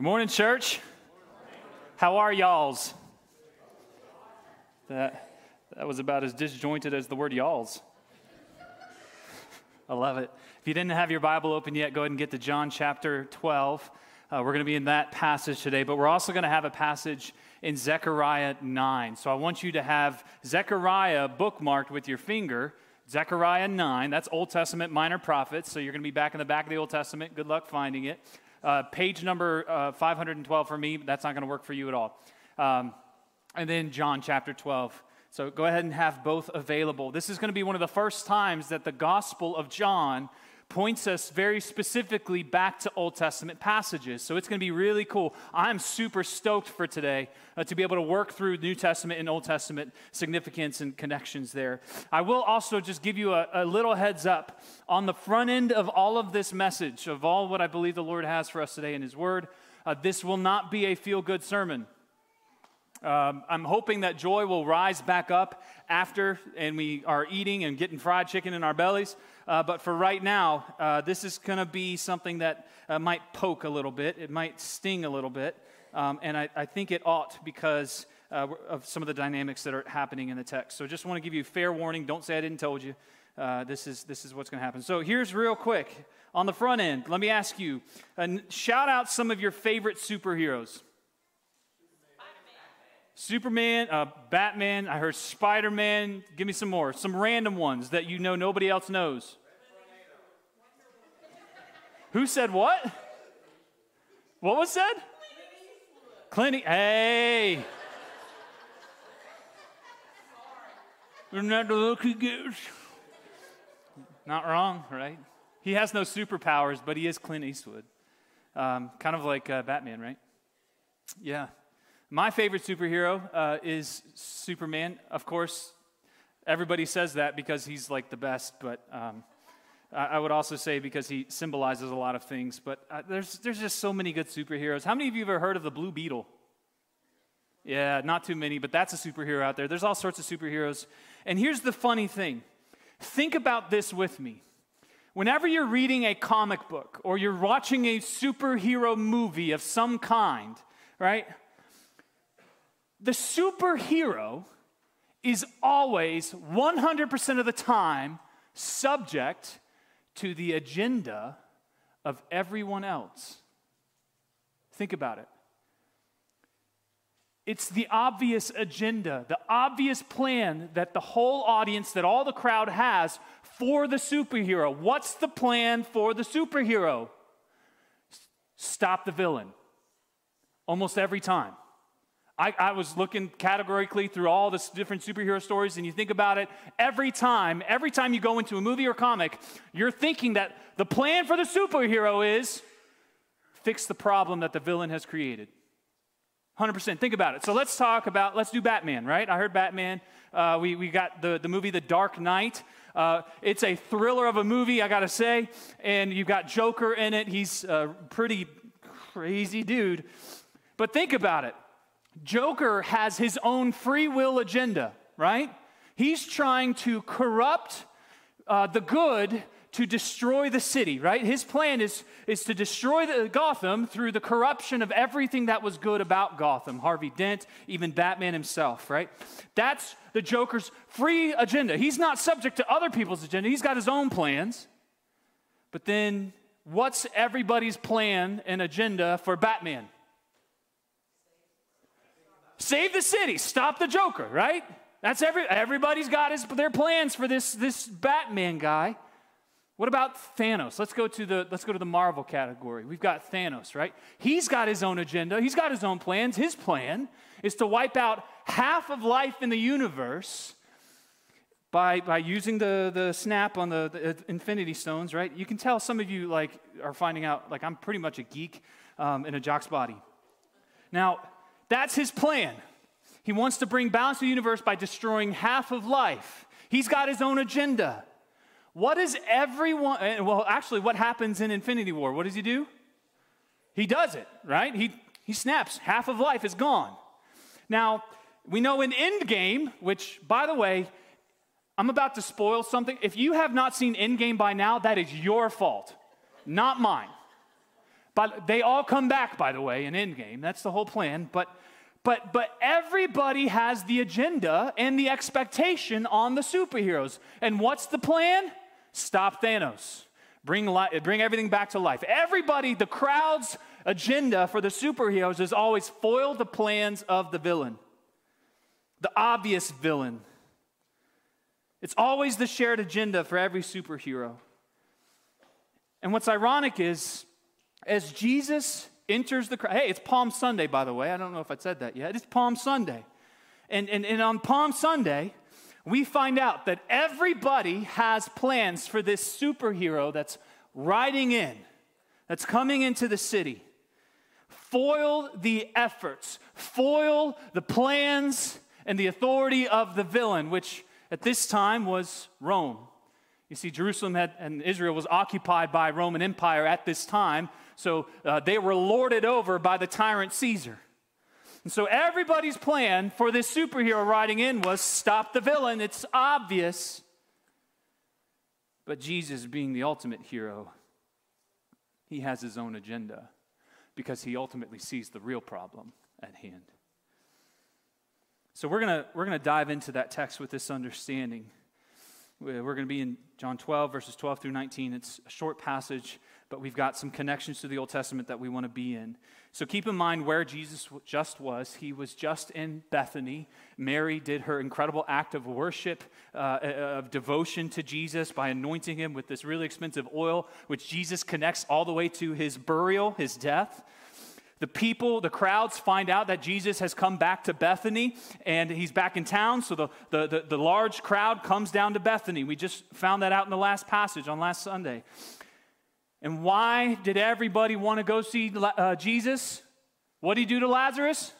Good morning, church. How are y'alls? That, that was about as disjointed as the word y'alls. I love it. If you didn't have your Bible open yet, go ahead and get to John chapter 12. Uh, we're going to be in that passage today, but we're also going to have a passage in Zechariah 9. So I want you to have Zechariah bookmarked with your finger. Zechariah 9, that's Old Testament minor prophets. So you're going to be back in the back of the Old Testament. Good luck finding it. Uh, page number uh, 512 for me, that's not going to work for you at all. Um, and then John chapter 12. So go ahead and have both available. This is going to be one of the first times that the Gospel of John points us very specifically back to Old Testament passages. So it's going to be really cool. I'm super stoked for today uh, to be able to work through New Testament and Old Testament significance and connections there. I will also just give you a, a little heads up on the front end of all of this message, of all what I believe the Lord has for us today in His Word. Uh, this will not be a feel good sermon. Um, I'm hoping that joy will rise back up after and we are eating and getting fried chicken in our bellies. Uh, but for right now, uh, this is going to be something that uh, might poke a little bit, it might sting a little bit. Um, and I, I, think it ought because uh, of some of the dynamics that are happening in the text. So just want to give you fair warning. Don't say I didn't told you. Uh, this, is, this is what's going to happen. So here's real quick on the front end. Let me ask you shout out some of your favorite superheroes. Superman, uh, Batman, I heard Spider Man. Give me some more. Some random ones that you know nobody else knows. Who said what? What was said? Clint. Eastwood. Hey. Isn't that the look he gives? Not wrong, right? He has no superpowers, but he is Clint Eastwood. Um, kind of like uh, Batman, right? Yeah. My favorite superhero uh, is Superman. Of course, everybody says that because he's like the best, but um, I would also say because he symbolizes a lot of things. But uh, there's, there's just so many good superheroes. How many of you have ever heard of the Blue Beetle? Yeah, not too many, but that's a superhero out there. There's all sorts of superheroes. And here's the funny thing think about this with me. Whenever you're reading a comic book or you're watching a superhero movie of some kind, right? the superhero is always 100% of the time subject to the agenda of everyone else. Think about it. It's the obvious agenda, the obvious plan that the whole audience, that all the crowd has for the superhero. What's the plan for the superhero? Stop the villain. Almost every time. I, I, was looking categorically through all the different superhero stories, and you think about it every time, every time you go into a movie or comic, you're thinking that the plan for the superhero is fix the problem that the villain has created. 100%. Think about it. So let's talk about, let's do Batman, right? I heard Batman. Uh, we, we got the, the movie The Dark Knight. Uh, it's a thriller of a movie, I gotta say. And you've got Joker in it. He's a pretty crazy dude. But think about it. Joker has his own free will agenda, right? He's trying to corrupt uh, the good to destroy the city, right? His plan is, is to destroy the, Gotham through the corruption of everything that was good about Gotham. Harvey Dent, even Batman himself, right? That's the Joker's free agenda. He's not subject to other people's agenda, he's got his own plans. But then, what's everybody's plan and agenda for Batman? Save the city, stop the Joker, right? That's every everybody's got his their plans for this this Batman guy. What about Thanos? Let's go to the let's go to the Marvel category. We've got Thanos, right? He's got his own agenda. He's got his own plans. His plan is to wipe out half of life in the universe by, by using the, the snap on the, the infinity stones, right? You can tell some of you like are finding out like I'm pretty much a geek um, in a jock's body. Now, that's his plan. He wants to bring balance to the universe by destroying half of life. He's got his own agenda. What is everyone, eh, well, actually, what happens in Infinity War? What does he do? He does it, right? He, he snaps. Half of life is gone. Now, we know in Endgame, which, by the way, I'm about to spoil something. If you have not seen Endgame by now, that is your fault, not mine. They all come back, by the way, in Endgame. That's the whole plan. But but but everybody has the agenda and the expectation on the superheroes. And what's the plan? Stop Thanos. Bring, li- bring everything back to life. Everybody, the crowd's agenda for the superheroes is always foil the plans of the villain, the obvious villain. It's always the shared agenda for every superhero. And what's ironic is, as Jesus enters the crowd, hey, it's Palm Sunday, by the way. I don't know if I said that yet. It's Palm Sunday. And, and, and on Palm Sunday, we find out that everybody has plans for this superhero that's riding in, that's coming into the city. Foil the efforts, foil the plans and the authority of the villain, which at this time was Rome. You see, Jerusalem had, and Israel was occupied by Roman Empire at this time, so uh, they were lorded over by the tyrant Caesar. And so everybody's plan for this superhero riding in was stop the villain. It's obvious. But Jesus, being the ultimate hero, he has his own agenda because he ultimately sees the real problem at hand. So we're going to we're going to dive into that text with this understanding. We're going to be in John 12, verses 12 through 19. It's a short passage, but we've got some connections to the Old Testament that we want to be in. So keep in mind where Jesus just was. He was just in Bethany. Mary did her incredible act of worship, uh, of devotion to Jesus by anointing him with this really expensive oil, which Jesus connects all the way to his burial, his death. The people, the crowds find out that Jesus has come back to Bethany and he's back in town. So the, the, the, the large crowd comes down to Bethany. We just found that out in the last passage on last Sunday. And why did everybody want to go see uh, Jesus? What did he do to Lazarus?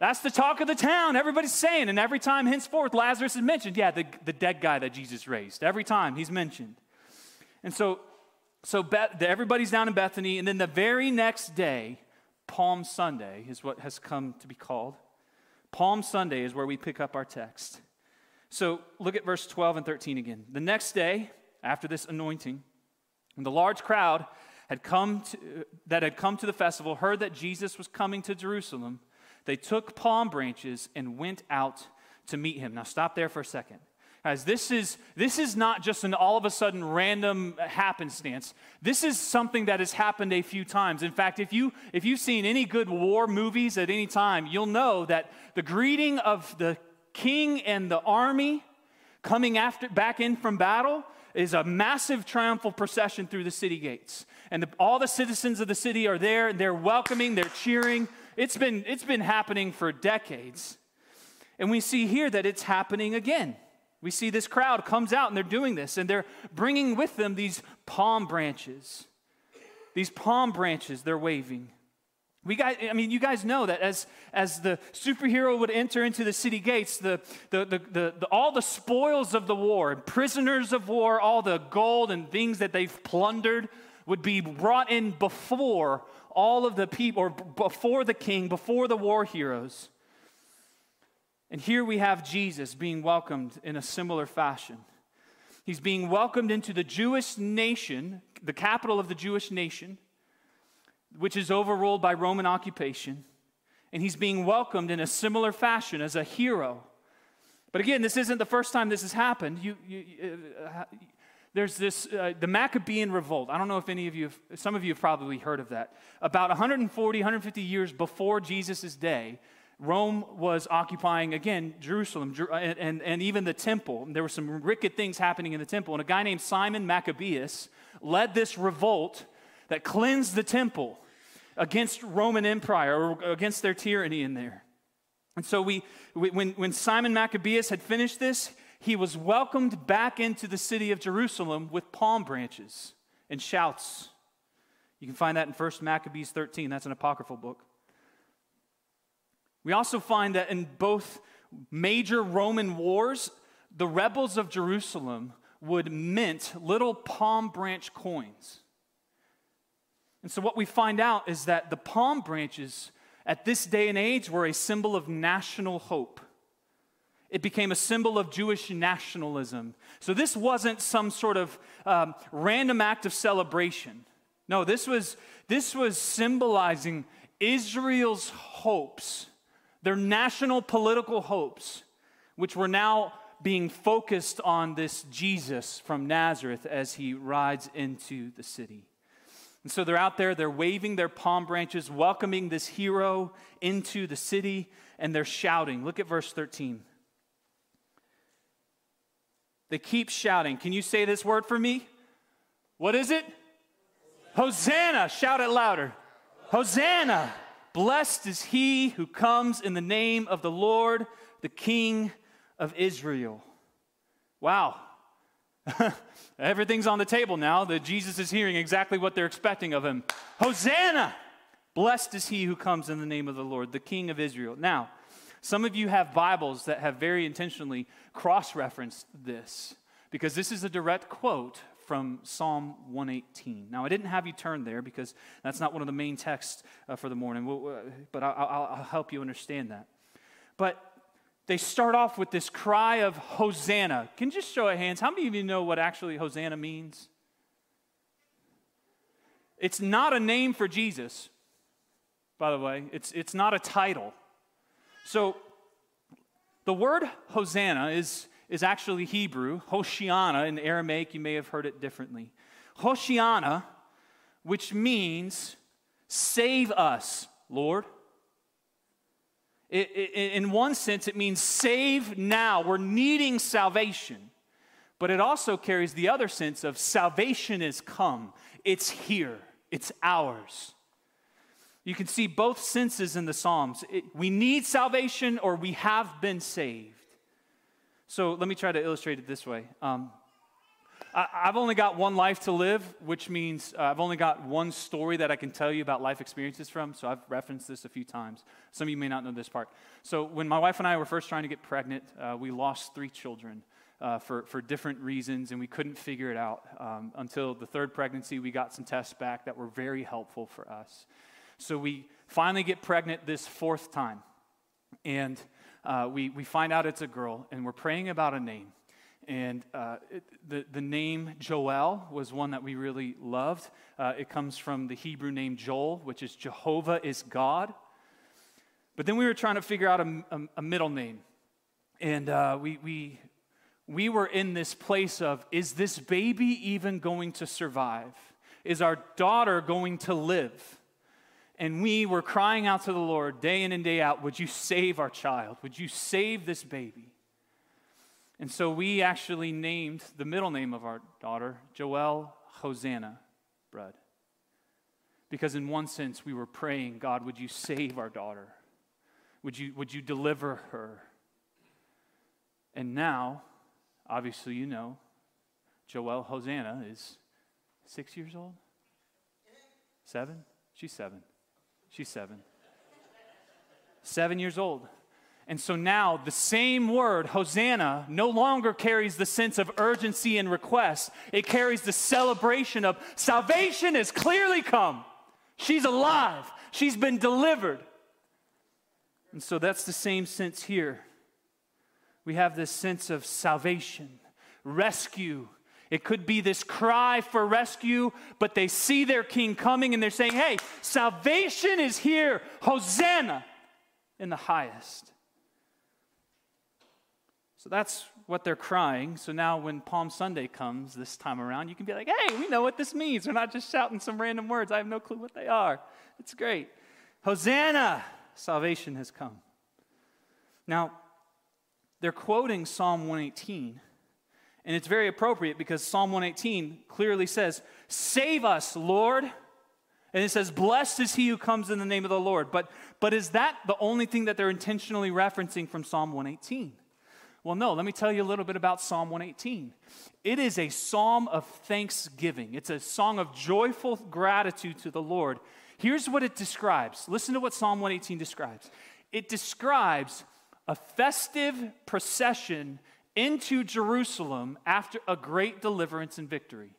That's the talk of the town. Everybody's saying, and every time henceforth Lazarus is mentioned, yeah, the, the dead guy that Jesus raised. Every time he's mentioned. And so, so Beth, everybody's down in Bethany, and then the very next day, Palm Sunday is what has come to be called. Palm Sunday is where we pick up our text. So look at verse 12 and 13 again. The next day, after this anointing, when the large crowd had come to, that had come to the festival heard that Jesus was coming to Jerusalem, they took palm branches and went out to meet him. Now, stop there for a second. Guys, this is, this is not just an all of a sudden random happenstance. This is something that has happened a few times. In fact, if, you, if you've seen any good war movies at any time, you'll know that the greeting of the king and the army coming after, back in from battle is a massive triumphal procession through the city gates. And the, all the citizens of the city are there, and they're welcoming, they're cheering. It's been, it's been happening for decades. And we see here that it's happening again. We see this crowd comes out and they're doing this, and they're bringing with them these palm branches. These palm branches they're waving. We guys, I mean, you guys know that as, as the superhero would enter into the city gates, the, the, the, the, all the spoils of the war, prisoners of war, all the gold and things that they've plundered would be brought in before all of the people, or before the king, before the war heroes. And here we have Jesus being welcomed in a similar fashion. He's being welcomed into the Jewish nation, the capital of the Jewish nation which is overruled by Roman occupation, and he's being welcomed in a similar fashion as a hero. But again, this isn't the first time this has happened. You, you, uh, there's this, uh, the Maccabean revolt. I don't know if any of you, have, some of you have probably heard of that. About 140, 150 years before Jesus' day, Rome was occupying, again, Jerusalem and, and, and even the temple. And There were some wicked things happening in the temple. And a guy named Simon Maccabeus led this revolt that cleansed the temple against Roman Empire or against their tyranny in there. And so we, when, when Simon Maccabeus had finished this, he was welcomed back into the city of Jerusalem with palm branches and shouts. You can find that in 1 Maccabees 13. That's an apocryphal book. We also find that in both major Roman wars, the rebels of Jerusalem would mint little palm branch coins. And so, what we find out is that the palm branches at this day and age were a symbol of national hope. It became a symbol of Jewish nationalism. So, this wasn't some sort of um, random act of celebration. No, this was, this was symbolizing Israel's hopes, their national political hopes, which were now being focused on this Jesus from Nazareth as he rides into the city. And so they're out there, they're waving their palm branches, welcoming this hero into the city, and they're shouting. Look at verse 13. They keep shouting. Can you say this word for me? What is it? Hosanna. Shout it louder. Hosanna. Blessed is he who comes in the name of the Lord, the King of Israel. Wow. Everything's on the table now that Jesus is hearing exactly what they're expecting of him. Hosanna! Blessed is he who comes in the name of the Lord, the King of Israel. Now, some of you have Bibles that have very intentionally cross referenced this because this is a direct quote from Psalm 118. Now, I didn't have you turn there because that's not one of the main texts uh, for the morning, but I'll, I'll help you understand that. But they start off with this cry of Hosanna. Can you just show of hands? How many of you know what actually Hosanna means? It's not a name for Jesus, by the way, it's, it's not a title. So, the word Hosanna is, is actually Hebrew. Hoshiana in Aramaic, you may have heard it differently. Hoshiana, which means save us, Lord. It, it, in one sense, it means save now. We're needing salvation. But it also carries the other sense of salvation is come, it's here, it's ours. You can see both senses in the Psalms. It, we need salvation or we have been saved. So let me try to illustrate it this way. Um, I, have only got one life to live, which means uh, I've only got one story that I can tell you about life experiences from. So I've referenced this a few times. Some of you may not know this part. So when my wife and I were first trying to get pregnant, uh, we lost three children. Uh, for, for different reasons, and we couldn't figure it out um, until the third pregnancy. We got some tests back that were very helpful for us. So we finally get pregnant this fourth time. And uh, we, we find out it's a girl, and we're praying about a name. And uh, it, the, the name Joel was one that we really loved. Uh, it comes from the Hebrew name Joel, which is Jehovah is God. But then we were trying to figure out a, a, a middle name. And uh, we, we, we were in this place of is this baby even going to survive? Is our daughter going to live? and we were crying out to the Lord day in and day out, Would you save our child? Would you save this baby? And so we actually named the middle name of our daughter Joelle Hosanna Bread. Because, in one sense, we were praying, God, would you save our daughter? Would you, would you deliver her? And now, obviously, you know, Joelle Hosanna is six years old? Seven? She's seven. She's seven. Seven years old. And so now the same word, Hosanna, no longer carries the sense of urgency and request. It carries the celebration of salvation has clearly come. She's alive, she's been delivered. And so that's the same sense here. We have this sense of salvation, rescue, it could be this cry for rescue, but they see their king coming and they're saying, Hey, salvation is here. Hosanna in the highest. So that's what they're crying. So now, when Palm Sunday comes this time around, you can be like, Hey, we know what this means. We're not just shouting some random words. I have no clue what they are. It's great. Hosanna, salvation has come. Now, they're quoting Psalm 118 and it's very appropriate because Psalm 118 clearly says, Save us, Lord. And it says, Blessed is he who comes in the name of the Lord. But, but is that the only thing that they're intentionally referencing from Psalm 118? Well, no, let me tell you a little bit about Psalm 118. It is a psalm of thanksgiving, it's a song of joyful gratitude to the Lord. Here's what it describes. Listen to what Psalm 118 describes it describes a festive procession into Jerusalem after a great deliverance and victory.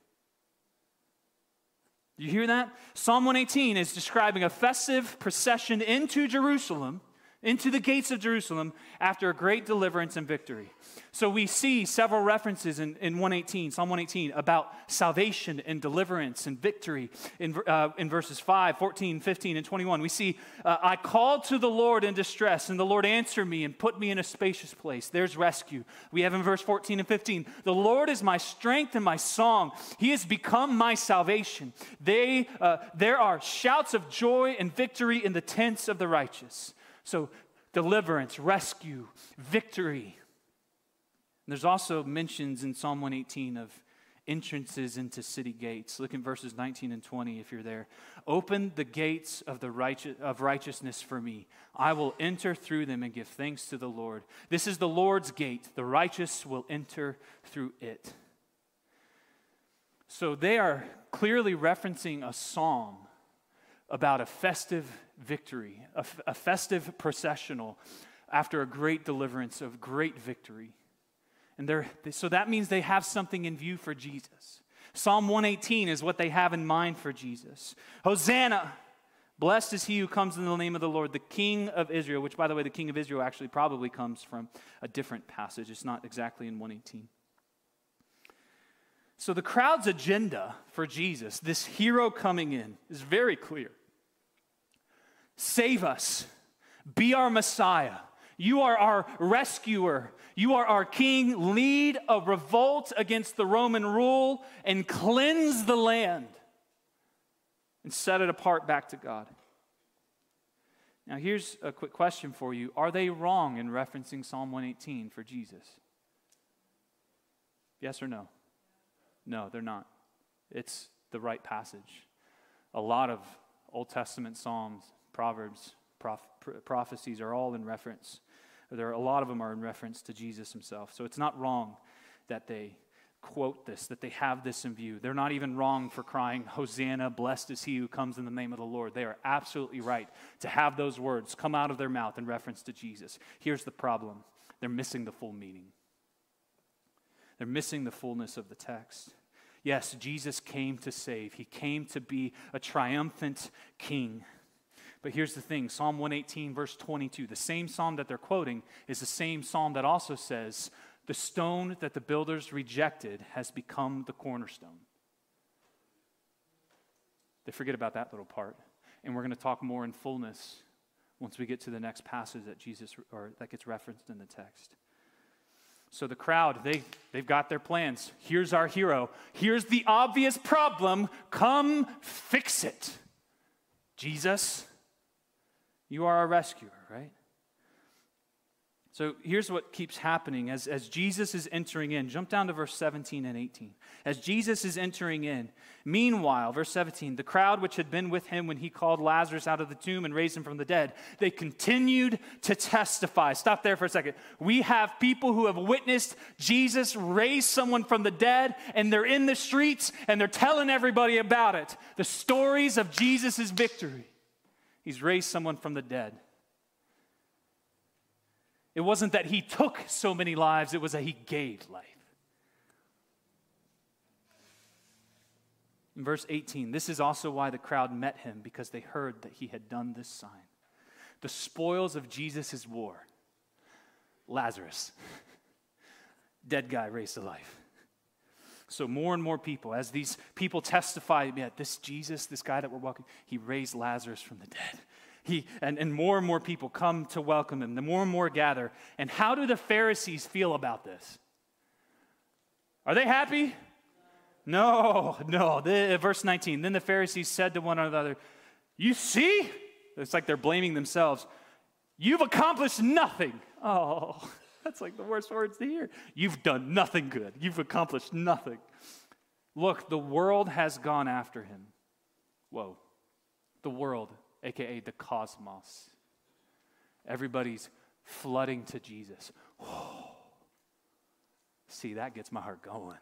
You hear that? Psalm 118 is describing a festive procession into Jerusalem into the gates of Jerusalem after a great deliverance and victory. So we see several references in, in 118, Psalm 118, about salvation and deliverance and victory in, uh, in verses 5, 14, 15, and 21. We see, uh, I called to the Lord in distress, and the Lord answered me and put me in a spacious place. There's rescue. We have in verse 14 and 15, the Lord is my strength and my song. He has become my salvation. They, uh, there are shouts of joy and victory in the tents of the righteous. So, deliverance, rescue, victory. And there's also mentions in Psalm 118 of entrances into city gates. Look in verses 19 and 20 if you're there. Open the gates of the righteous, of righteousness for me. I will enter through them and give thanks to the Lord. This is the Lord's gate. The righteous will enter through it. So they are clearly referencing a psalm about a festive victory, a, f- a festive processional after a great deliverance of great victory. And they're, so that means they have something in view for Jesus. Psalm 118 is what they have in mind for Jesus. Hosanna! Blessed is he who comes in the name of the Lord, the King of Israel, which, by the way, the King of Israel actually probably comes from a different passage. It's not exactly in 118. So the crowd's agenda for Jesus, this hero coming in, is very clear. Save us. Be our Messiah. You are our rescuer. You are our king. Lead a revolt against the Roman rule and cleanse the land and set it apart back to God. Now, here's a quick question for you Are they wrong in referencing Psalm 118 for Jesus? Yes or no? No, they're not. It's the right passage. A lot of Old Testament Psalms Proverbs, proph- prophecies are all in reference. There are a lot of them are in reference to Jesus himself. So it's not wrong that they quote this, that they have this in view. They're not even wrong for crying, Hosanna, blessed is he who comes in the name of the Lord. They are absolutely right to have those words come out of their mouth in reference to Jesus. Here's the problem they're missing the full meaning, they're missing the fullness of the text. Yes, Jesus came to save, he came to be a triumphant king. But here's the thing Psalm 118, verse 22, the same psalm that they're quoting is the same psalm that also says, The stone that the builders rejected has become the cornerstone. They forget about that little part. And we're going to talk more in fullness once we get to the next passage that Jesus or that gets referenced in the text. So the crowd, they, they've got their plans. Here's our hero. Here's the obvious problem. Come fix it. Jesus, you are our rescuer, right? So here's what keeps happening as, as Jesus is entering in. Jump down to verse 17 and 18. As Jesus is entering in, meanwhile, verse 17, the crowd which had been with him when he called Lazarus out of the tomb and raised him from the dead, they continued to testify. Stop there for a second. We have people who have witnessed Jesus raise someone from the dead, and they're in the streets and they're telling everybody about it. The stories of Jesus' victory. He's raised someone from the dead. It wasn't that he took so many lives, it was that he gave life. In verse 18, this is also why the crowd met him, because they heard that he had done this sign. The spoils of Jesus' war Lazarus, dead guy raised to life. So, more and more people, as these people testify, yeah, this Jesus, this guy that we're walking, he raised Lazarus from the dead. He, and, and more and more people come to welcome him. The more and more gather. And how do the Pharisees feel about this? Are they happy? No, no. The, uh, verse 19 Then the Pharisees said to one another, You see? It's like they're blaming themselves. You've accomplished nothing. Oh. That's like the worst words to hear. You've done nothing good. You've accomplished nothing. Look, the world has gone after him. Whoa. The world, aka the cosmos. Everybody's flooding to Jesus. See, that gets my heart going.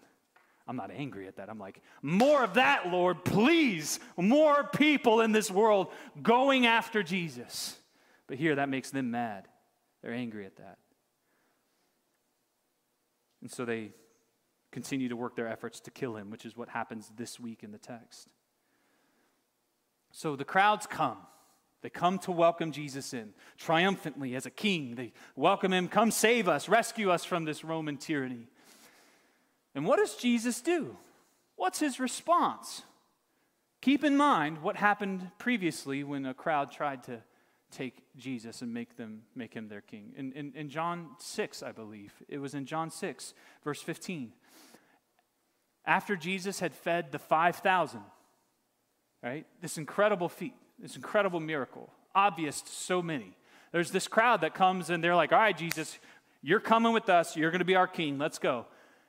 I'm not angry at that. I'm like, more of that, Lord, please. More people in this world going after Jesus. But here, that makes them mad. They're angry at that. And so they continue to work their efforts to kill him, which is what happens this week in the text. So the crowds come. They come to welcome Jesus in triumphantly as a king. They welcome him, come save us, rescue us from this Roman tyranny. And what does Jesus do? What's his response? Keep in mind what happened previously when a crowd tried to take Jesus and make them make him their king. In, in, in John 6, I believe. It was in John 6, verse 15. After Jesus had fed the 5,000, right? This incredible feat, this incredible miracle, obvious to so many. There's this crowd that comes and they're like, all right, Jesus, you're coming with us. You're going to be our king. Let's go.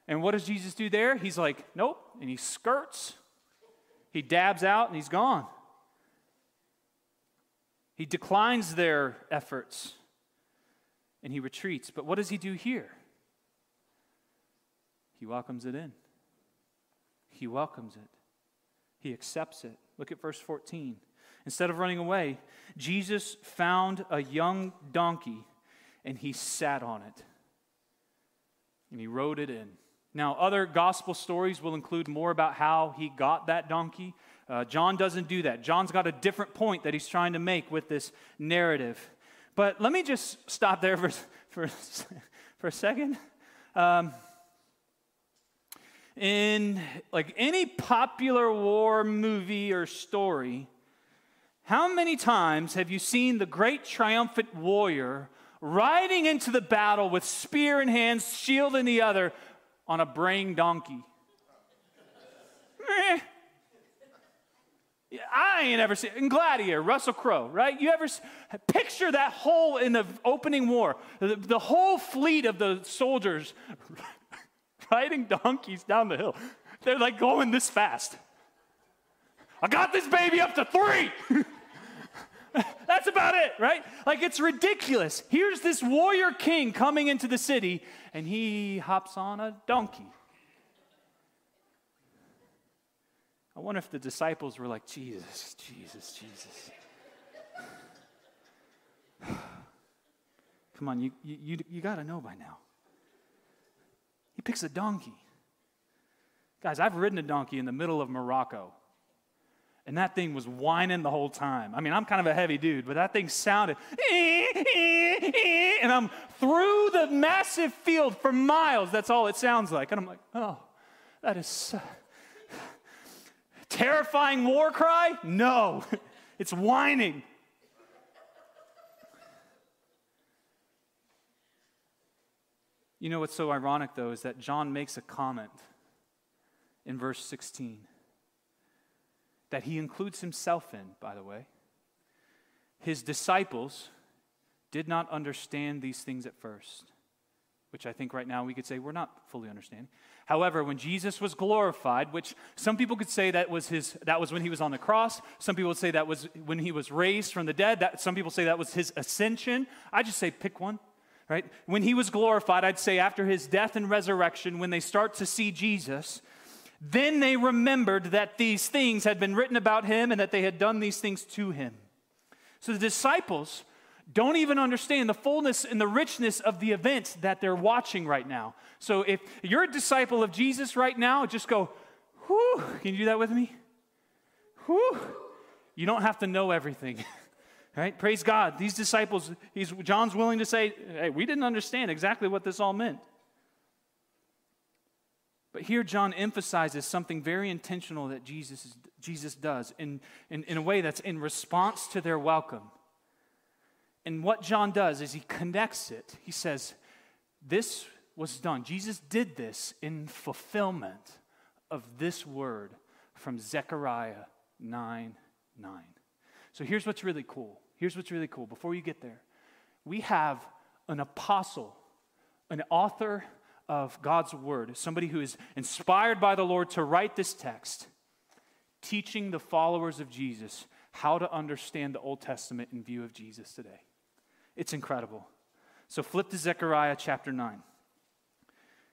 And what does Jesus do there? He's like, nope. And he skirts, he dabs out, and he's gone. He declines their efforts and he retreats. But what does he do here? He welcomes it in. He welcomes it. He accepts it. Look at verse 14. Instead of running away, Jesus found a young donkey and he sat on it. And he rode it in. Now, other gospel stories will include more about how he got that donkey. Uh, John doesn't do that. John's got a different point that he's trying to make with this narrative. But let me just stop there for, for, for a second. Um, in like any popular war movie or story, how many times have you seen the great triumphant warrior riding into the battle with spear in hand, shield in the other, on a braying donkey? I ain't ever seen Gladiator, Russell Crowe, right? You ever picture that whole in the opening war, the, the whole fleet of the soldiers riding donkeys down the hill. They're like going this fast. I got this baby up to three. That's about it, right? Like it's ridiculous. Here's this warrior king coming into the city, and he hops on a donkey. I wonder if the disciples were like, Jesus, Jesus, Jesus. Come on, you, you, you, you got to know by now. He picks a donkey. Guys, I've ridden a donkey in the middle of Morocco, and that thing was whining the whole time. I mean, I'm kind of a heavy dude, but that thing sounded, and I'm through the massive field for miles. That's all it sounds like. And I'm like, oh, that is so terrifying war cry? No, it's whining. You know what's so ironic, though, is that John makes a comment in verse 16 that he includes himself in, by the way. His disciples did not understand these things at first, which I think right now we could say we're not fully understanding. However, when Jesus was glorified, which some people could say that was his that was when he was on the cross, some people would say that was when he was raised from the dead, that some people say that was his ascension. I just say pick one. Right? When he was glorified, I'd say after his death and resurrection, when they start to see Jesus, then they remembered that these things had been written about him and that they had done these things to him. So the disciples don't even understand the fullness and the richness of the event that they're watching right now. So if you're a disciple of Jesus right now, just go, whew. Can you do that with me? Whew. You don't have to know everything. right? Praise God. These disciples, he's, John's willing to say, hey, we didn't understand exactly what this all meant. But here, John emphasizes something very intentional that Jesus, Jesus does in, in, in a way that's in response to their welcome. And what John does is he connects it. He says, This was done. Jesus did this in fulfillment of this word from Zechariah 9 9. So here's what's really cool. Here's what's really cool. Before you get there, we have an apostle, an author of God's word, somebody who is inspired by the Lord to write this text, teaching the followers of Jesus how to understand the Old Testament in view of Jesus today. It's incredible. So flip to Zechariah chapter 9,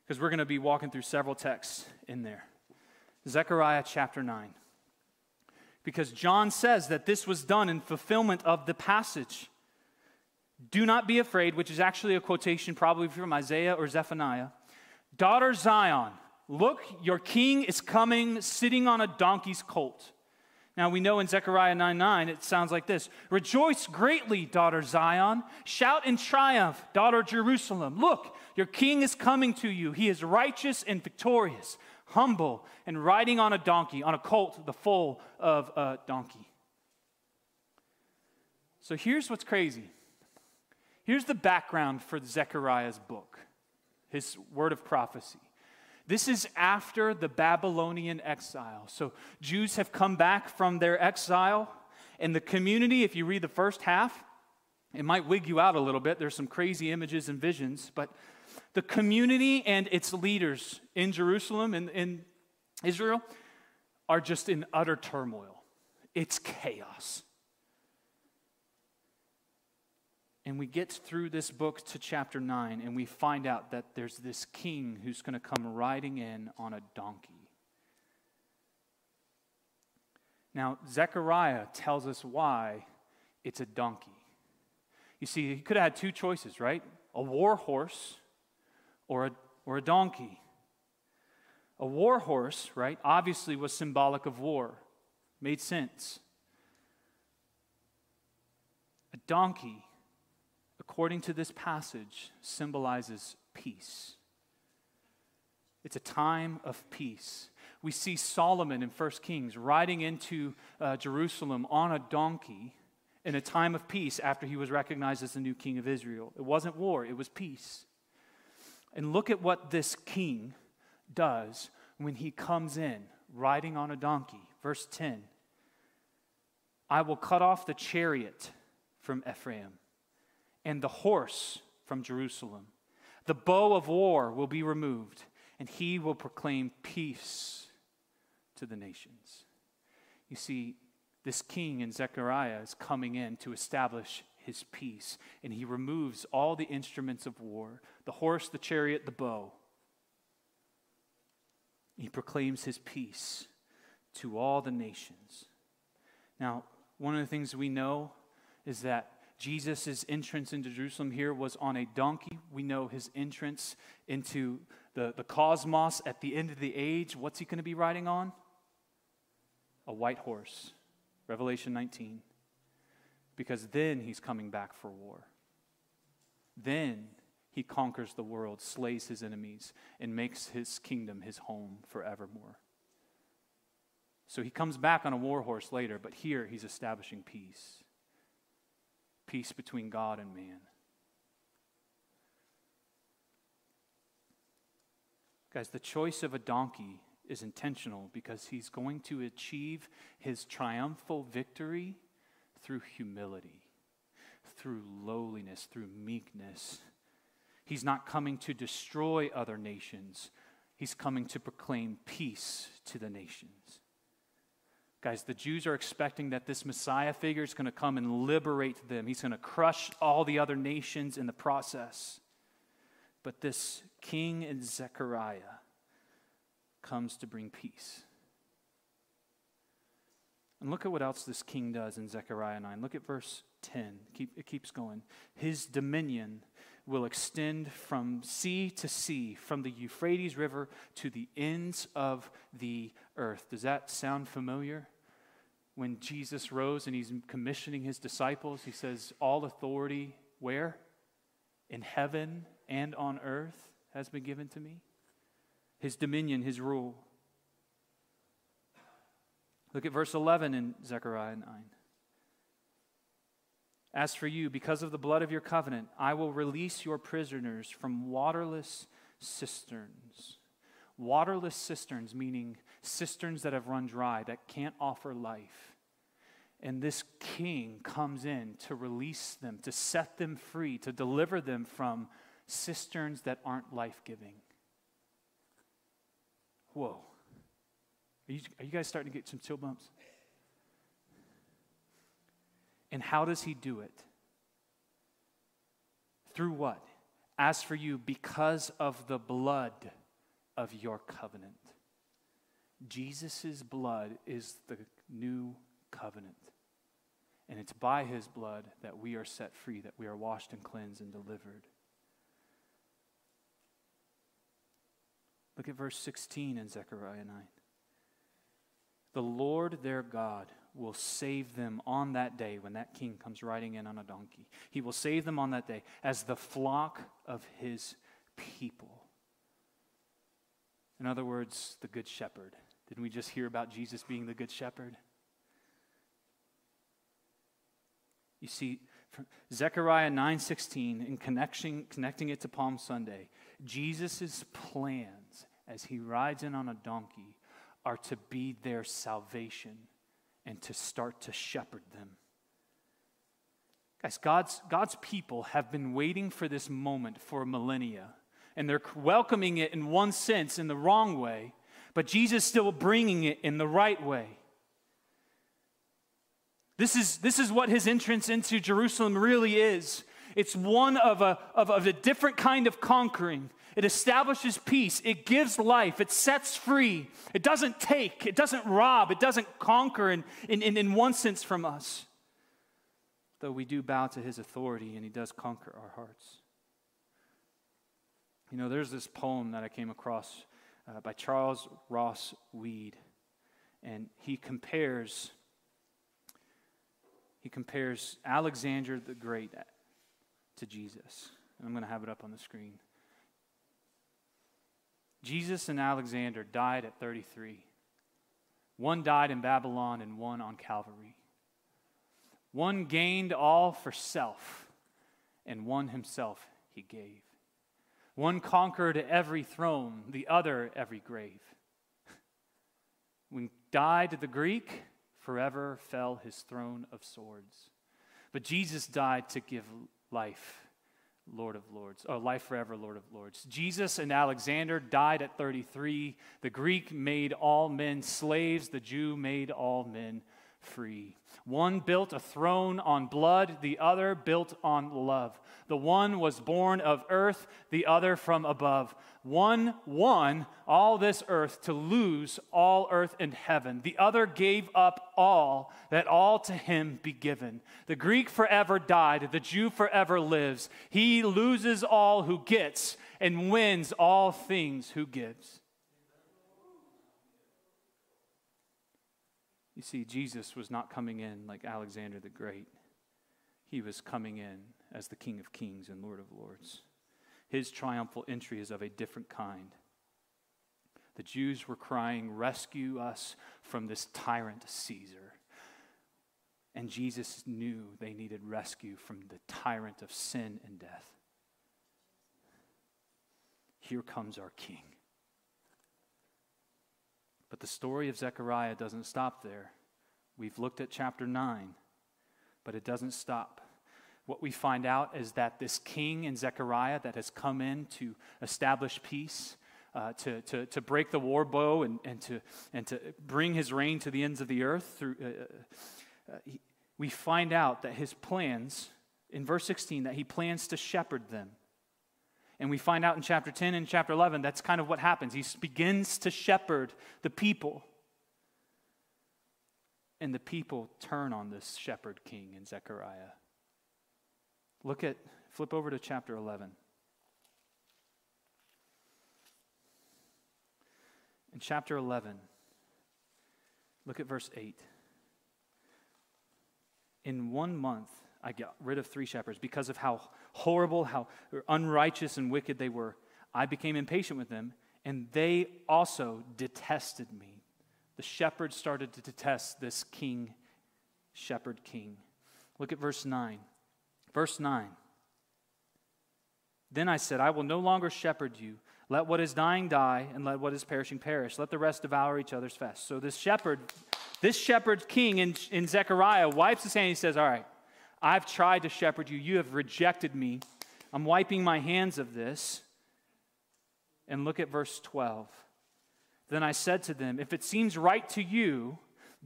because we're going to be walking through several texts in there. Zechariah chapter 9. Because John says that this was done in fulfillment of the passage. Do not be afraid, which is actually a quotation probably from Isaiah or Zephaniah. Daughter Zion, look, your king is coming sitting on a donkey's colt Now we know in Zechariah 9 9, it sounds like this Rejoice greatly, daughter Zion. Shout in triumph, daughter Jerusalem. Look, your king is coming to you. He is righteous and victorious, humble, and riding on a donkey, on a colt, the foal of a donkey. So here's what's crazy. Here's the background for Zechariah's book, his word of prophecy. This is after the Babylonian exile. So Jews have come back from their exile, and the community, if you read the first half, it might wig you out a little bit. There's some crazy images and visions, but the community and its leaders in Jerusalem and in Israel are just in utter turmoil. It's chaos. And we get through this book to chapter 9, and we find out that there's this king who's going to come riding in on a donkey. Now, Zechariah tells us why it's a donkey. You see, he could have had two choices, right? A war horse or a, or a donkey. A war horse, right, obviously was symbolic of war, made sense. A donkey according to this passage, symbolizes peace. It's a time of peace. We see Solomon in 1 Kings riding into uh, Jerusalem on a donkey in a time of peace after he was recognized as the new king of Israel. It wasn't war, it was peace. And look at what this king does when he comes in riding on a donkey. Verse 10 I will cut off the chariot from Ephraim and the horse from Jerusalem. The bow of war will be removed, and he will proclaim peace to the nations. You see, this king in Zechariah is coming in to establish his peace, and he removes all the instruments of war the horse, the chariot, the bow. He proclaims his peace to all the nations. Now, one of the things we know is that Jesus' entrance into Jerusalem here was on a donkey. We know his entrance into the, the cosmos at the end of the age. What's he going to be riding on? A white horse. Revelation 19. Because then he's coming back for war. Then he conquers the world, slays his enemies, and makes his kingdom his home forevermore. So he comes back on a war horse later, but here he's establishing peace peace between God and man. Guys, the choice of a donkey is intentional because he's going to achieve his triumphal victory through humility, through lowliness, through meekness. He's not coming to destroy other nations, he's coming to proclaim peace to the nations. Guys, the Jews are expecting that this Messiah figure is going to come and liberate them. He's going to crush all the other nations in the process. But this king in Zechariah comes to bring peace. And look at what else this king does in Zechariah 9. Look at verse 10. Keep, it keeps going. His dominion will extend from sea to sea, from the Euphrates River to the ends of the earth. Does that sound familiar? When Jesus rose and he's commissioning his disciples, he says, All authority, where? In heaven and on earth has been given to me. His dominion, his rule. Look at verse 11 in Zechariah 9. As for you, because of the blood of your covenant, I will release your prisoners from waterless cisterns. Waterless cisterns, meaning cisterns that have run dry, that can't offer life. And this king comes in to release them, to set them free, to deliver them from cisterns that aren't life giving. Whoa. Are you, are you guys starting to get some chill bumps? And how does he do it? Through what? As for you, because of the blood of your covenant. Jesus' blood is the new covenant. And it's by his blood that we are set free, that we are washed and cleansed and delivered. Look at verse 16 in Zechariah 9. The Lord their God will save them on that day when that king comes riding in on a donkey. He will save them on that day as the flock of his people. In other words, the good shepherd. Didn't we just hear about Jesus being the good shepherd? You see, Zechariah 9:16 in connection, connecting it to Palm Sunday, Jesus' plans as he rides in on a donkey are to be their salvation and to start to shepherd them. Guys, God's, God's people have been waiting for this moment for millennia, and they're welcoming it in one sense in the wrong way, but Jesus still bringing it in the right way. This is, this is what his entrance into Jerusalem really is. It's one of a, of, of a different kind of conquering. It establishes peace. It gives life. It sets free. It doesn't take. It doesn't rob. It doesn't conquer in, in, in one sense from us. Though we do bow to his authority and he does conquer our hearts. You know, there's this poem that I came across uh, by Charles Ross Weede, and he compares he compares Alexander the Great to Jesus. And I'm going to have it up on the screen. Jesus and Alexander died at 33. One died in Babylon and one on Calvary. One gained all for self, and one himself he gave. One conquered every throne, the other every grave. When died the Greek, forever fell his throne of swords. But Jesus died to give life, Lord of Lords, or life forever, Lord of Lords. Jesus and Alexander died at 33. The Greek made all men slaves, the Jew made all men free. One built a throne on blood, the other built on love. The one was born of earth, the other from above. One won all this earth to lose all earth and heaven. The other gave up all that all to him be given. The Greek forever died, the Jew forever lives. He loses all who gets and wins all things who gives. You see, Jesus was not coming in like Alexander the Great, he was coming in as the King of Kings and Lord of Lords. His triumphal entry is of a different kind. The Jews were crying, Rescue us from this tyrant Caesar. And Jesus knew they needed rescue from the tyrant of sin and death. Here comes our King. But the story of Zechariah doesn't stop there. We've looked at chapter 9, but it doesn't stop. What we find out is that this king in Zechariah that has come in to establish peace, uh, to, to, to break the war bow and, and, to, and to bring his reign to the ends of the earth, through, uh, uh, uh he, we find out that his plans, in verse 16, that he plans to shepherd them. And we find out in chapter 10 and chapter 11 that's kind of what happens. He begins to shepherd the people. And the people turn on this shepherd king in Zechariah. Look at, flip over to chapter 11. In chapter 11, look at verse 8. In one month, I got rid of three shepherds because of how horrible, how unrighteous and wicked they were. I became impatient with them, and they also detested me. The shepherds started to detest this king, shepherd king. Look at verse 9. Verse 9. Then I said, I will no longer shepherd you. Let what is dying die, and let what is perishing perish. Let the rest devour each other's flesh. So this shepherd, this shepherd king in, in Zechariah wipes his hand and he says, All right, I've tried to shepherd you. You have rejected me. I'm wiping my hands of this. And look at verse 12. Then I said to them, If it seems right to you,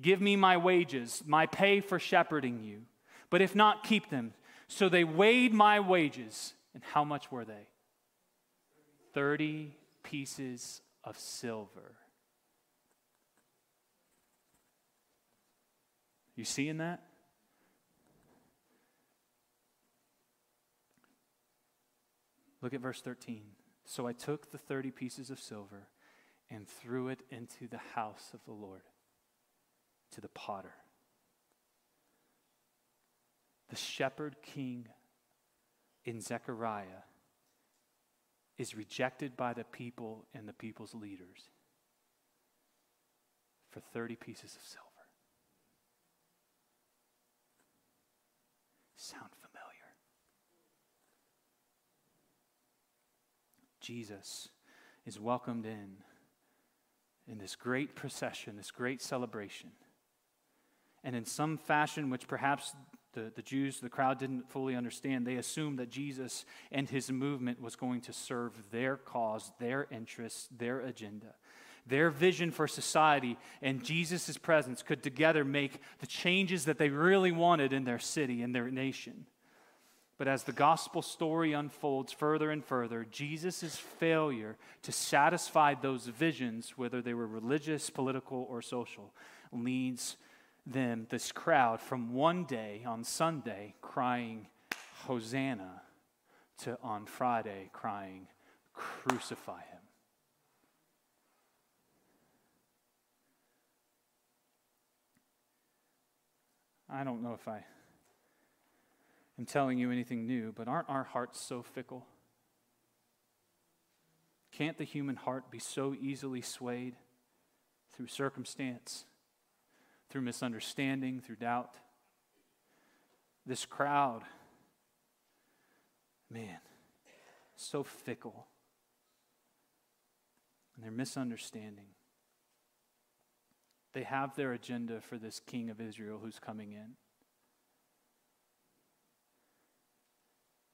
give me my wages, my pay for shepherding you. But if not, keep them. So they weighed my wages. And how much were they? 30 pieces of silver. You seeing that? Look at verse 13. So I took the 30 pieces of silver and threw it into the house of the Lord, to the potter. the shepherd king in Zechariah is rejected by the people and the people's leaders for 30 pieces of silver. Sound familiar? Jesus is welcomed in in this great procession, this great celebration. And in some fashion, which perhaps the, the Jews, the crowd didn't fully understand, they assumed that Jesus and his movement was going to serve their cause, their interests, their agenda. Their vision for society and Jesus' presence could together make the changes that they really wanted in their city and their nation. But as the gospel story unfolds further and further, Jesus' failure to satisfy those visions, whether they were religious, political, or social, leads them, this crowd, from one day on Sunday crying, Hosanna, to on Friday crying, Crucify him. I don't know if I am telling you anything new, but aren't our hearts so fickle? Can't the human heart be so easily swayed through circumstance, through misunderstanding, through doubt? This crowd, man, so fickle. And they're misunderstanding. They have their agenda for this king of Israel who's coming in.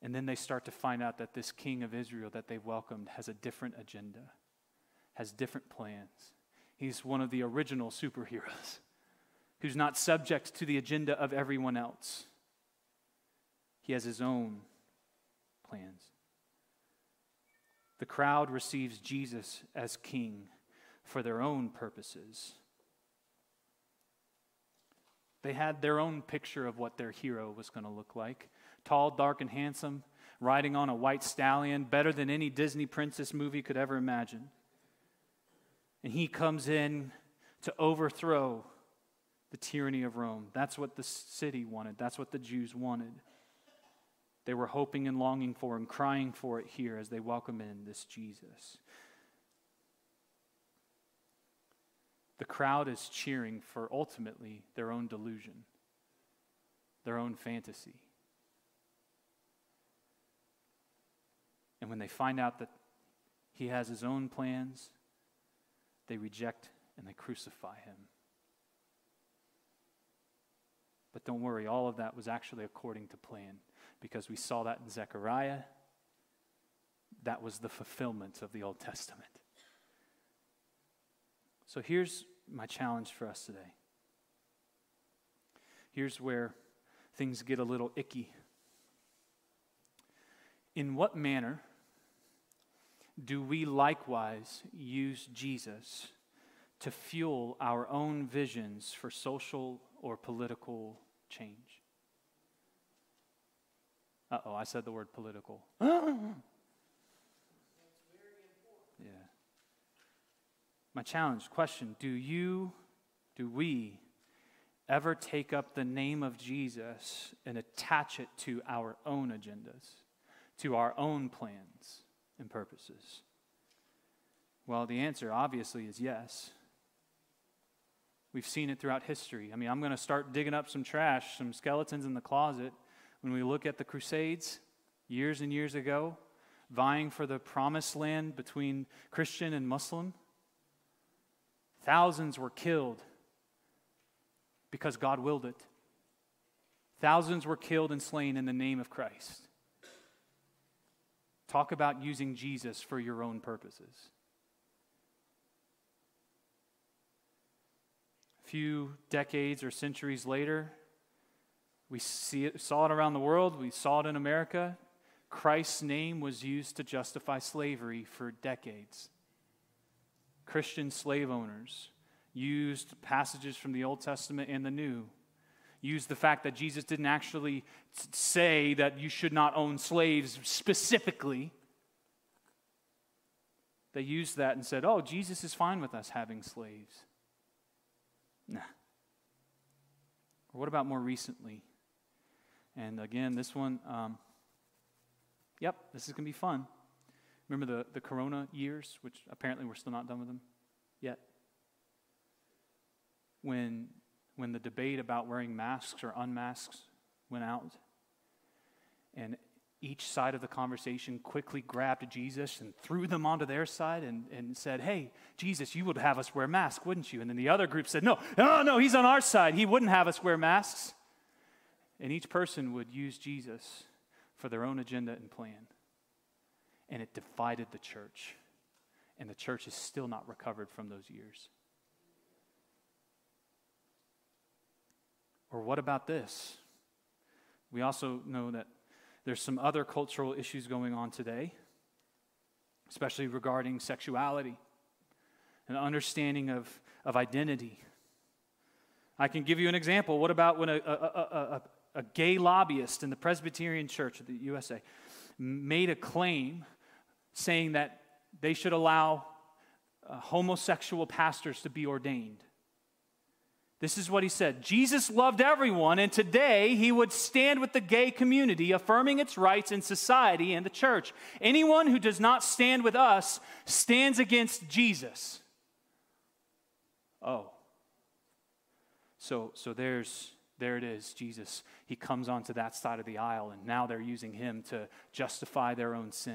And then they start to find out that this king of Israel that they welcomed has a different agenda, has different plans. He's one of the original superheroes who's not subject to the agenda of everyone else. He has his own plans. The crowd receives Jesus as king for their own purposes. They had their own picture of what their hero was going to look like tall, dark, and handsome, riding on a white stallion, better than any Disney princess movie could ever imagine. And he comes in to overthrow the tyranny of Rome. That's what the city wanted, that's what the Jews wanted. They were hoping and longing for and crying for it here as they welcome in this Jesus. The crowd is cheering for ultimately their own delusion, their own fantasy. And when they find out that he has his own plans, they reject and they crucify him. But don't worry, all of that was actually according to plan because we saw that in Zechariah. That was the fulfillment of the Old Testament. So here's my challenge for us today. Here's where things get a little icky. In what manner do we likewise use Jesus to fuel our own visions for social or political change? Uh oh, I said the word political. Yeah. My challenge, question Do you, do we ever take up the name of Jesus and attach it to our own agendas, to our own plans and purposes? Well, the answer obviously is yes. We've seen it throughout history. I mean, I'm going to start digging up some trash, some skeletons in the closet. When we look at the Crusades years and years ago, vying for the promised land between Christian and Muslim, Thousands were killed because God willed it. Thousands were killed and slain in the name of Christ. Talk about using Jesus for your own purposes. A few decades or centuries later, we see it, saw it around the world, we saw it in America. Christ's name was used to justify slavery for decades. Christian slave owners used passages from the Old Testament and the New. Used the fact that Jesus didn't actually say that you should not own slaves specifically. They used that and said, oh, Jesus is fine with us having slaves. Nah. Or what about more recently? And again, this one, um, yep, this is going to be fun. Remember the, the corona years, which apparently we're still not done with them yet? When, when the debate about wearing masks or unmasks went out, and each side of the conversation quickly grabbed Jesus and threw them onto their side and, and said, Hey, Jesus, you would have us wear masks, wouldn't you? And then the other group said, No, no, no, he's on our side. He wouldn't have us wear masks. And each person would use Jesus for their own agenda and plan and it divided the church. And the church is still not recovered from those years. Or what about this? We also know that there's some other cultural issues going on today, especially regarding sexuality and understanding of, of identity. I can give you an example. What about when a, a, a, a, gay lobbyist in the Presbyterian Church of the USA made a claim saying that they should allow uh, homosexual pastors to be ordained. This is what he said Jesus loved everyone, and today he would stand with the gay community, affirming its rights in society and the church. Anyone who does not stand with us stands against Jesus. Oh. So, so there's, there it is, Jesus. He comes onto that side of the aisle, and now they're using him to justify their own sin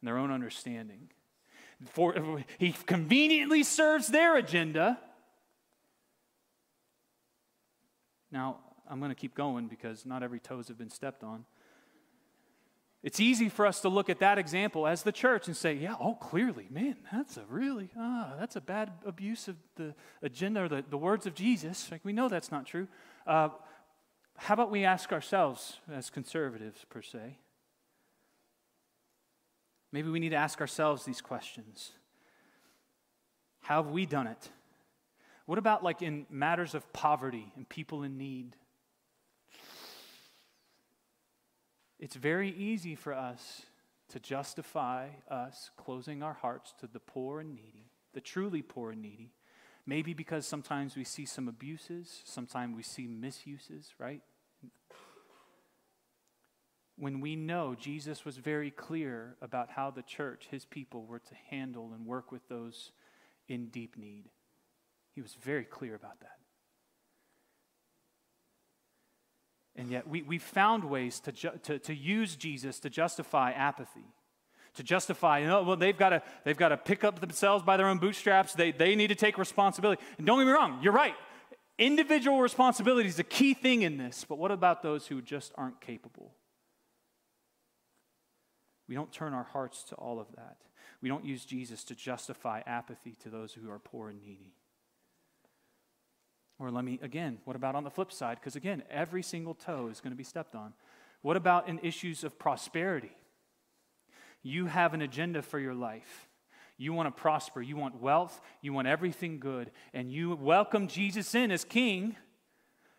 and their own understanding. For, he conveniently serves their agenda. Now, I'm going to keep going because not every toes have been stepped on. It's easy for us to look at that example as the church and say, yeah, oh, clearly, man, that's a really, ah, that's a bad abuse of the agenda or the, the words of Jesus. Like, we know that's not true. Uh, how about we ask ourselves as conservatives, per se, Maybe we need to ask ourselves these questions How have we done it? What about like in matters of poverty and people in need? It's very easy for us to justify us closing our hearts to the poor and needy, the truly poor and needy. Maybe because sometimes we see some abuses, sometimes we see misuses, right? when we know Jesus was very clear about how the church, his people, were to handle and work with those in deep need. He was very clear about that. And yet, we, we found ways to, ju- to, to use Jesus to justify apathy, to justify, you know, well, they've got to they've got to pick up themselves by their own bootstraps. They, they need to take responsibility. And don't get me wrong, you're right. Individual responsibility is a key thing in this. But what about those who just aren't capable? We don't turn our hearts to all of that. We don't use Jesus to justify apathy to those who are poor and needy. Or let me, again, what about on the flip side? Because again, every single toe is going to be stepped on. What about in issues of prosperity? You have an agenda for your life. You want to prosper. You want wealth. You want everything good. And you welcome Jesus in as king.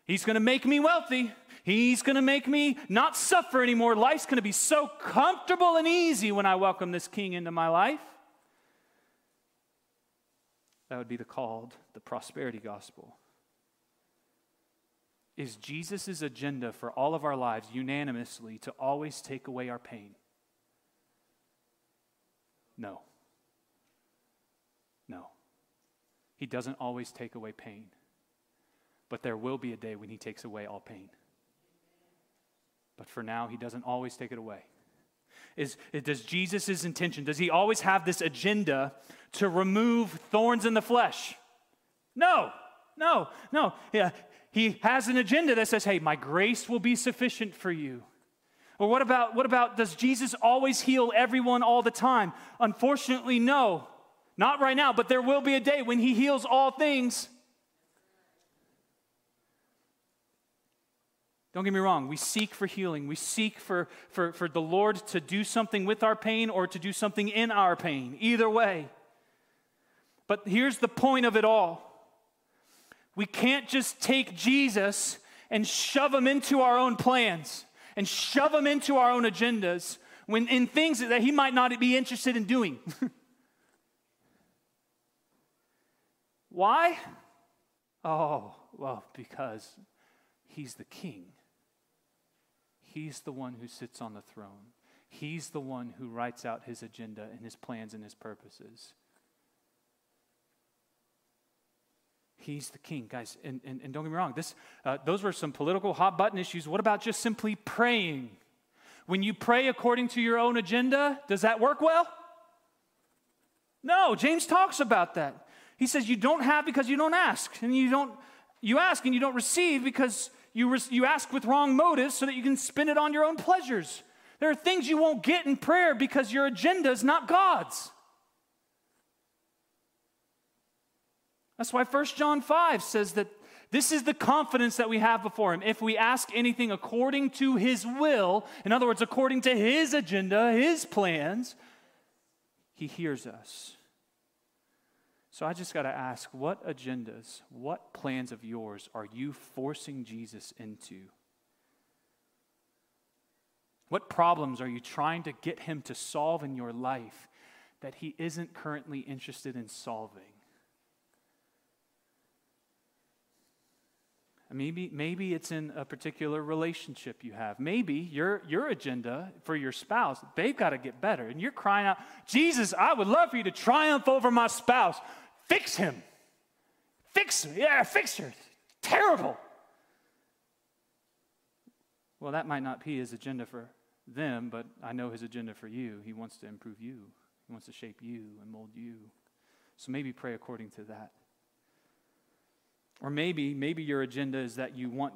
He's going to make me wealthy. He's going to make me not suffer anymore. Life's going to be so comfortable and easy when I welcome this king into my life. That would be the called the prosperity gospel. Is Jesus' agenda for all of our lives unanimously to always take away our pain? No. No. He doesn't always take away pain. But there will be a day when he takes away all pain. But for now, he doesn't always take it away. Is, does Jesus' intention, does he always have this agenda to remove thorns in the flesh? No, no, no. Yeah, he has an agenda that says, hey, my grace will be sufficient for you. Or what about, what about does Jesus always heal everyone all the time? Unfortunately, no. Not right now, but there will be a day when he heals all things. Don't get me wrong, we seek for healing. We seek for, for, for the Lord to do something with our pain or to do something in our pain. Either way. But here's the point of it all we can't just take Jesus and shove him into our own plans and shove him into our own agendas when in things that he might not be interested in doing. Why? Oh, well, because he's the king. He's the one who sits on the throne. He's the one who writes out his agenda and his plans and his purposes. He's the king, guys. And, and, and don't get me wrong, this, uh, those were some political hot button issues. What about just simply praying? When you pray according to your own agenda, does that work well? No, James talks about that. He says you don't have because you don't ask, and you don't you ask and you don't receive because you, re- you ask with wrong motives so that you can spend it on your own pleasures. There are things you won't get in prayer because your agenda is not God's. That's why 1 John 5 says that this is the confidence that we have before Him. If we ask anything according to His will, in other words, according to His agenda, His plans, He hears us. So I just got to ask what agendas, what plans of yours are you forcing Jesus into? What problems are you trying to get him to solve in your life that he isn't currently interested in solving? Maybe, maybe it's in a particular relationship you have. Maybe your, your agenda for your spouse, they've got to get better. And you're crying out, Jesus, I would love for you to triumph over my spouse. Fix him. Fix him. Yeah, fix her. Terrible. Well, that might not be his agenda for them, but I know his agenda for you. He wants to improve you, he wants to shape you and mold you. So maybe pray according to that. Or maybe, maybe your agenda is that you want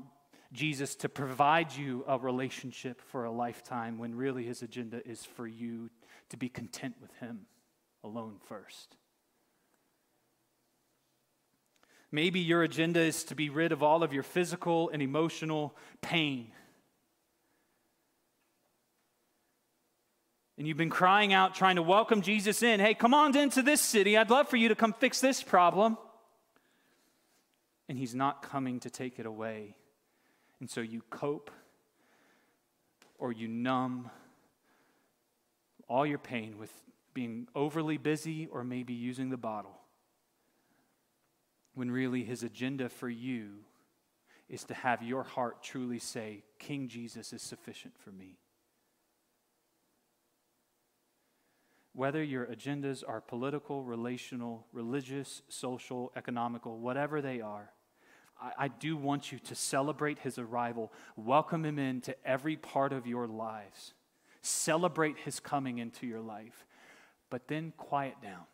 Jesus to provide you a relationship for a lifetime when really his agenda is for you to be content with him alone first. Maybe your agenda is to be rid of all of your physical and emotional pain. And you've been crying out, trying to welcome Jesus in. Hey, come on into this city. I'd love for you to come fix this problem. And he's not coming to take it away. And so you cope or you numb all your pain with being overly busy or maybe using the bottle when really his agenda for you is to have your heart truly say, King Jesus is sufficient for me. Whether your agendas are political, relational, religious, social, economical, whatever they are, I, I, do want you to celebrate his arrival. Welcome him into every part of your lives. Celebrate his coming into your life. But then quiet down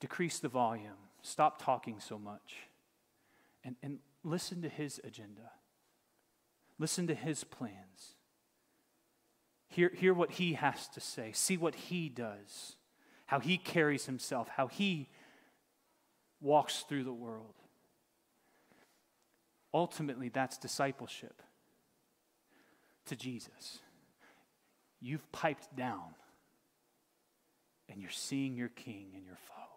decrease the volume, stop talking so much, and, and listen to his agenda. Listen to his plans. Hear, hear what he has to say. See what he does, how he carries himself, how he walks through the world. Ultimately, that's discipleship to Jesus. You've piped down, and you're seeing your king and you're following.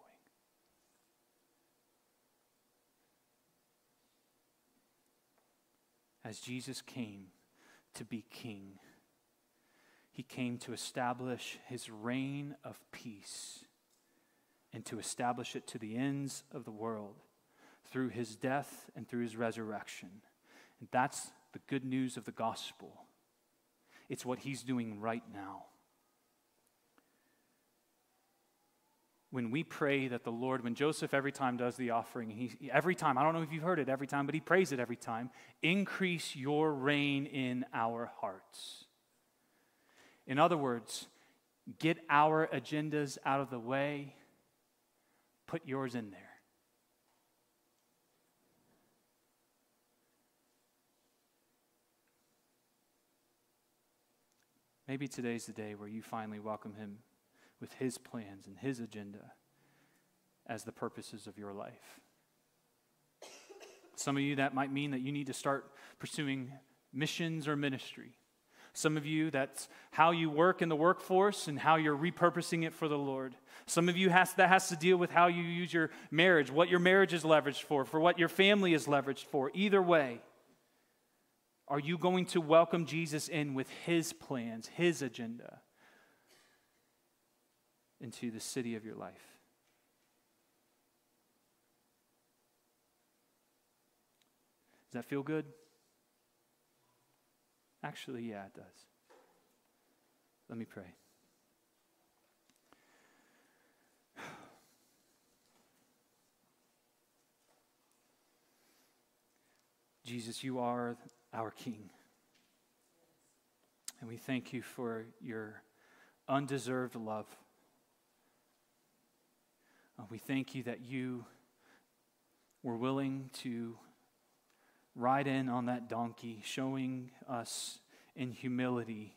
as Jesus came to be king. He came to establish his reign of peace and to establish it to the ends of the world through his death and through his resurrection. And that's the good news of the gospel. It's what he's doing right now. when we pray that the Lord, when Joseph every time does the offering, he, every time, I don't know if you've heard it every time, but he prays it every time, increase your reign in our hearts. In other words, get our agendas out of the way, put yours in there. Maybe today's the day where you finally welcome him with His plans and His agenda as the purposes of your life. Some of you, that might mean that you need to start pursuing missions or ministry. Some of you, that's how you work in the workforce and how you're repurposing it for the Lord. Some of you, has, that has to deal with how you use your marriage, what your marriage is leveraged for, for what your family is leveraged for. Either way, are you going to welcome Jesus in with his plans, his agenda? into the city of your life. Does that feel good? Actually, yeah, it does. Let me pray. Jesus, you are our King. And we thank you for your undeserved love. Uh, we thank you that you were willing to ride in on that donkey, showing us in humility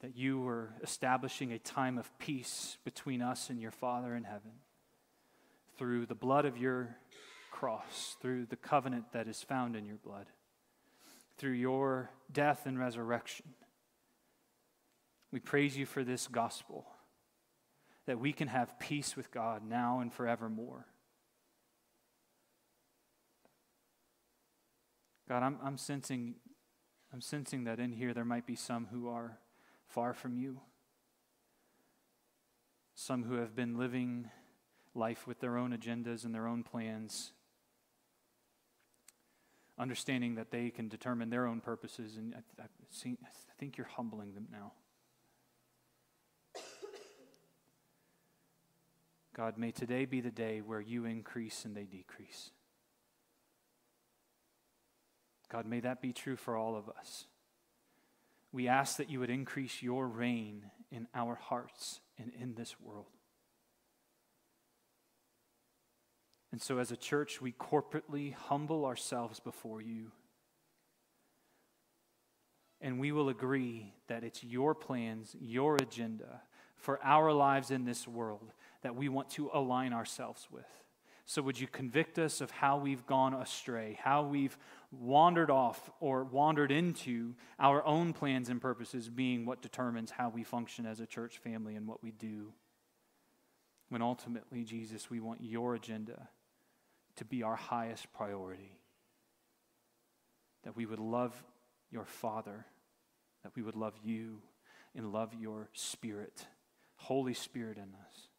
that you were establishing a time of peace between us and your Father in heaven through the blood of your cross, through the covenant that is found in your blood, through your death and resurrection. We praise you for this gospel that we can have peace with God now and forevermore. God, I'm, I'm sensing I'm sensing that in here there might be some who are far from you. Some who have been living life with their own agendas and their own plans, understanding that they can determine their own purposes. And I, I, see, I think you're humbling them now. God, may today be the day where you increase and they decrease. God, may that be true for all of us. We ask that you would increase your reign in our hearts and in this world. And so, as a church, we corporately humble ourselves before you. And we will agree that it's your plans, your agenda for our lives in this world that we want to align ourselves with. So, would you convict us of how we've gone astray, how we've wandered off or wandered into our own plans and purposes being what determines how we function as a church family and what we do? When ultimately, Jesus, we want your agenda to be our highest priority. That we would love your Father, that we would love you, and love your Spirit, Holy Spirit in us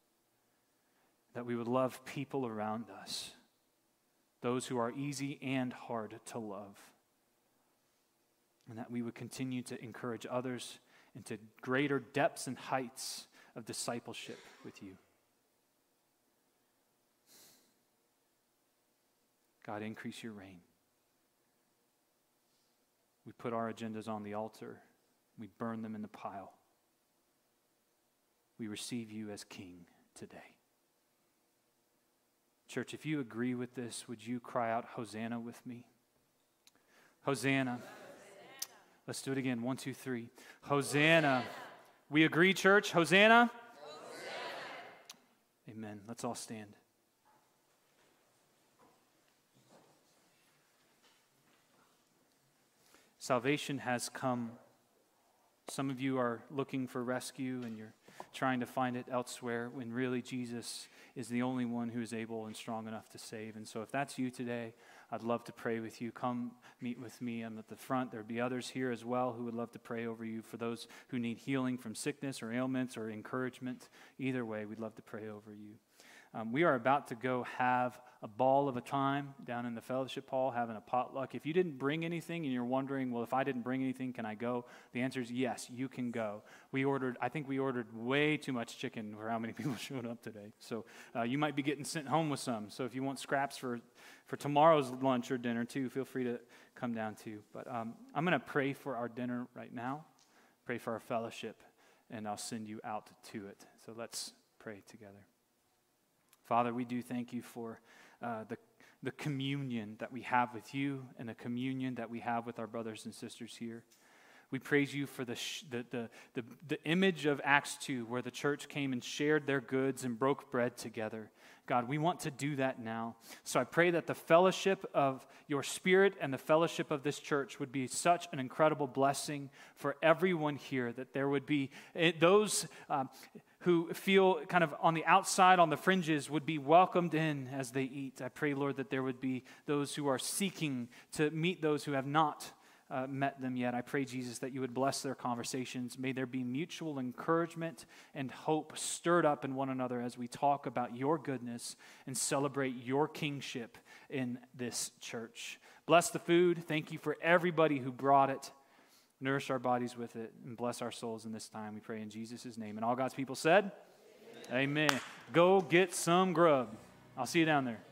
that we would love people around us, those who are easy and hard to love, and that we would continue to encourage others into greater depths and heights of discipleship with you. God, increase your reign. We put our agendas on the altar, we burn them in the pile. We receive you as King today. Church, if you agree with this, would you cry out Hosanna with me? Hosanna. Let's do it again. One, two, three. Hosanna. We agree, church? Hosanna? Amen. Let's all stand. Salvation has come. Some of you are looking for rescue and you're trying to find it elsewhere when really Jesus is the only one who is able and strong enough to save. And so, if that's you today, I'd love to pray with you. Come meet with me. I'm at the front. There'd be others here as well who would love to pray over you. For those who need healing from sickness or ailments or encouragement, either way, we'd love to pray over you. Um, we are about to go have a ball of a time down in the fellowship hall having a potluck. If you didn't bring anything and you're wondering, well, if I didn't bring anything, can I go? The answer is yes, you can go. We ordered, I think we ordered way too much chicken for how many people showed up today. So uh, you might be getting sent home with some. So if you want scraps for, for tomorrow's lunch or dinner too, feel free to come down too. But um, I'm going to pray for our dinner right now, pray for our fellowship, and I'll send you out to it. So let's pray together. Father, we do thank you for uh, the, the communion that we have with you and the communion that we have with our brothers and sisters here. We praise you for the, sh- the, the, the, the image of Acts 2, where the church came and shared their goods and broke bread together. God, we want to do that now. So I pray that the fellowship of your spirit and the fellowship of this church would be such an incredible blessing for everyone here, that there would be eh, those. Um, who feel kind of on the outside, on the fringes, would be welcomed in as they eat. I pray, Lord, that there would be those who are seeking to meet those who have not uh, met them yet. I pray, Jesus, that you would bless their conversations. May there be mutual encouragement and hope stirred up in one another as we talk about your goodness and celebrate your kingship in this church. Bless the food. Thank you for everybody who brought it. nourish our bodies with it, and bless our souls in this time. We pray in Jesus' name. And all God's people said, Amen. Amen. Go get some grub. I'll see you down there.